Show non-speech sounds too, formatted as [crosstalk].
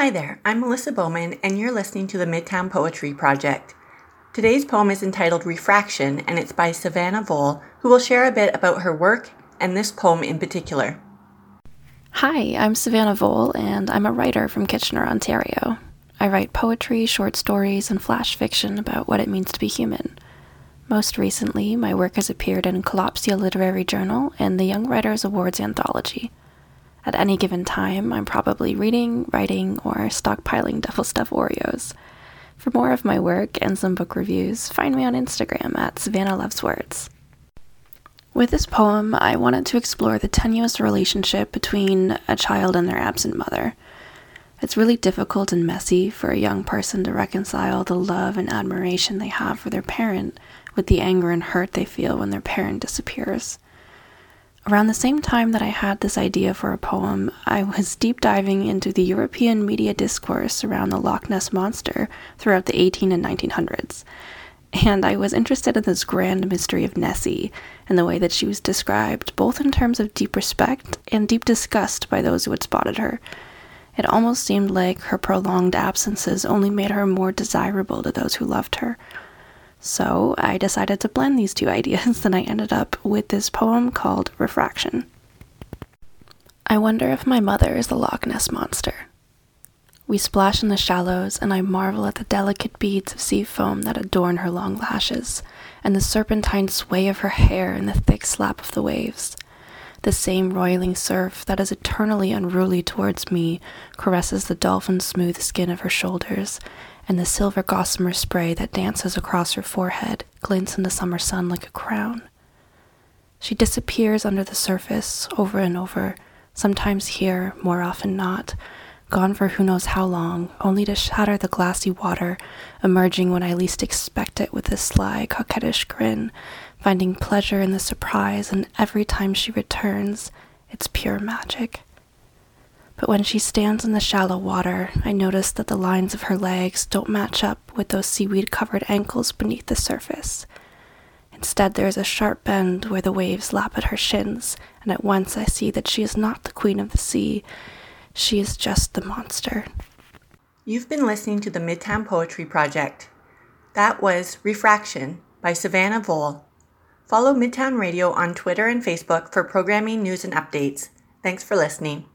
Hi there, I'm Melissa Bowman, and you're listening to the Midtown Poetry Project. Today's poem is entitled Refraction, and it's by Savannah Voll, who will share a bit about her work and this poem in particular. Hi, I'm Savannah Voll, and I'm a writer from Kitchener, Ontario. I write poetry, short stories, and flash fiction about what it means to be human. Most recently, my work has appeared in Kalopsia Literary Journal and the Young Writers Awards anthology. At any given time, I'm probably reading, writing, or stockpiling Double Stuf Oreos. For more of my work and some book reviews, find me on Instagram at Savannah Loves Words. With this poem, I wanted to explore the tenuous relationship between a child and their absent mother. It's really difficult and messy for a young person to reconcile the love and admiration they have for their parent with the anger and hurt they feel when their parent disappears. Around the same time that I had this idea for a poem, I was deep diving into the European media discourse around the Loch Ness Monster throughout the 18 and 1900s. And I was interested in this grand mystery of Nessie and the way that she was described, both in terms of deep respect and deep disgust by those who had spotted her. It almost seemed like her prolonged absences only made her more desirable to those who loved her. So I decided to blend these two ideas, [laughs] and I ended up with this poem called Refraction. I wonder if my mother is the Loch Ness monster. We splash in the shallows, and I marvel at the delicate beads of sea foam that adorn her long lashes, and the serpentine sway of her hair in the thick slap of the waves. The same roiling surf that is eternally unruly towards me caresses the dolphin smooth skin of her shoulders, and the silver gossamer spray that dances across her forehead glints in the summer sun like a crown. She disappears under the surface over and over, sometimes here, more often not, gone for who knows how long, only to shatter the glassy water, emerging when I least expect it with a sly, coquettish grin, finding pleasure in the surprise, and every time she returns, it's pure magic. But when she stands in the shallow water, I notice that the lines of her legs don't match up with those seaweed covered ankles beneath the surface. Instead, there is a sharp bend where the waves lap at her shins, and at once I see that she is not the queen of the sea. She is just the monster. You've been listening to the Midtown Poetry Project. That was Refraction by Savannah Voll. Follow Midtown Radio on Twitter and Facebook for programming, news, and updates. Thanks for listening.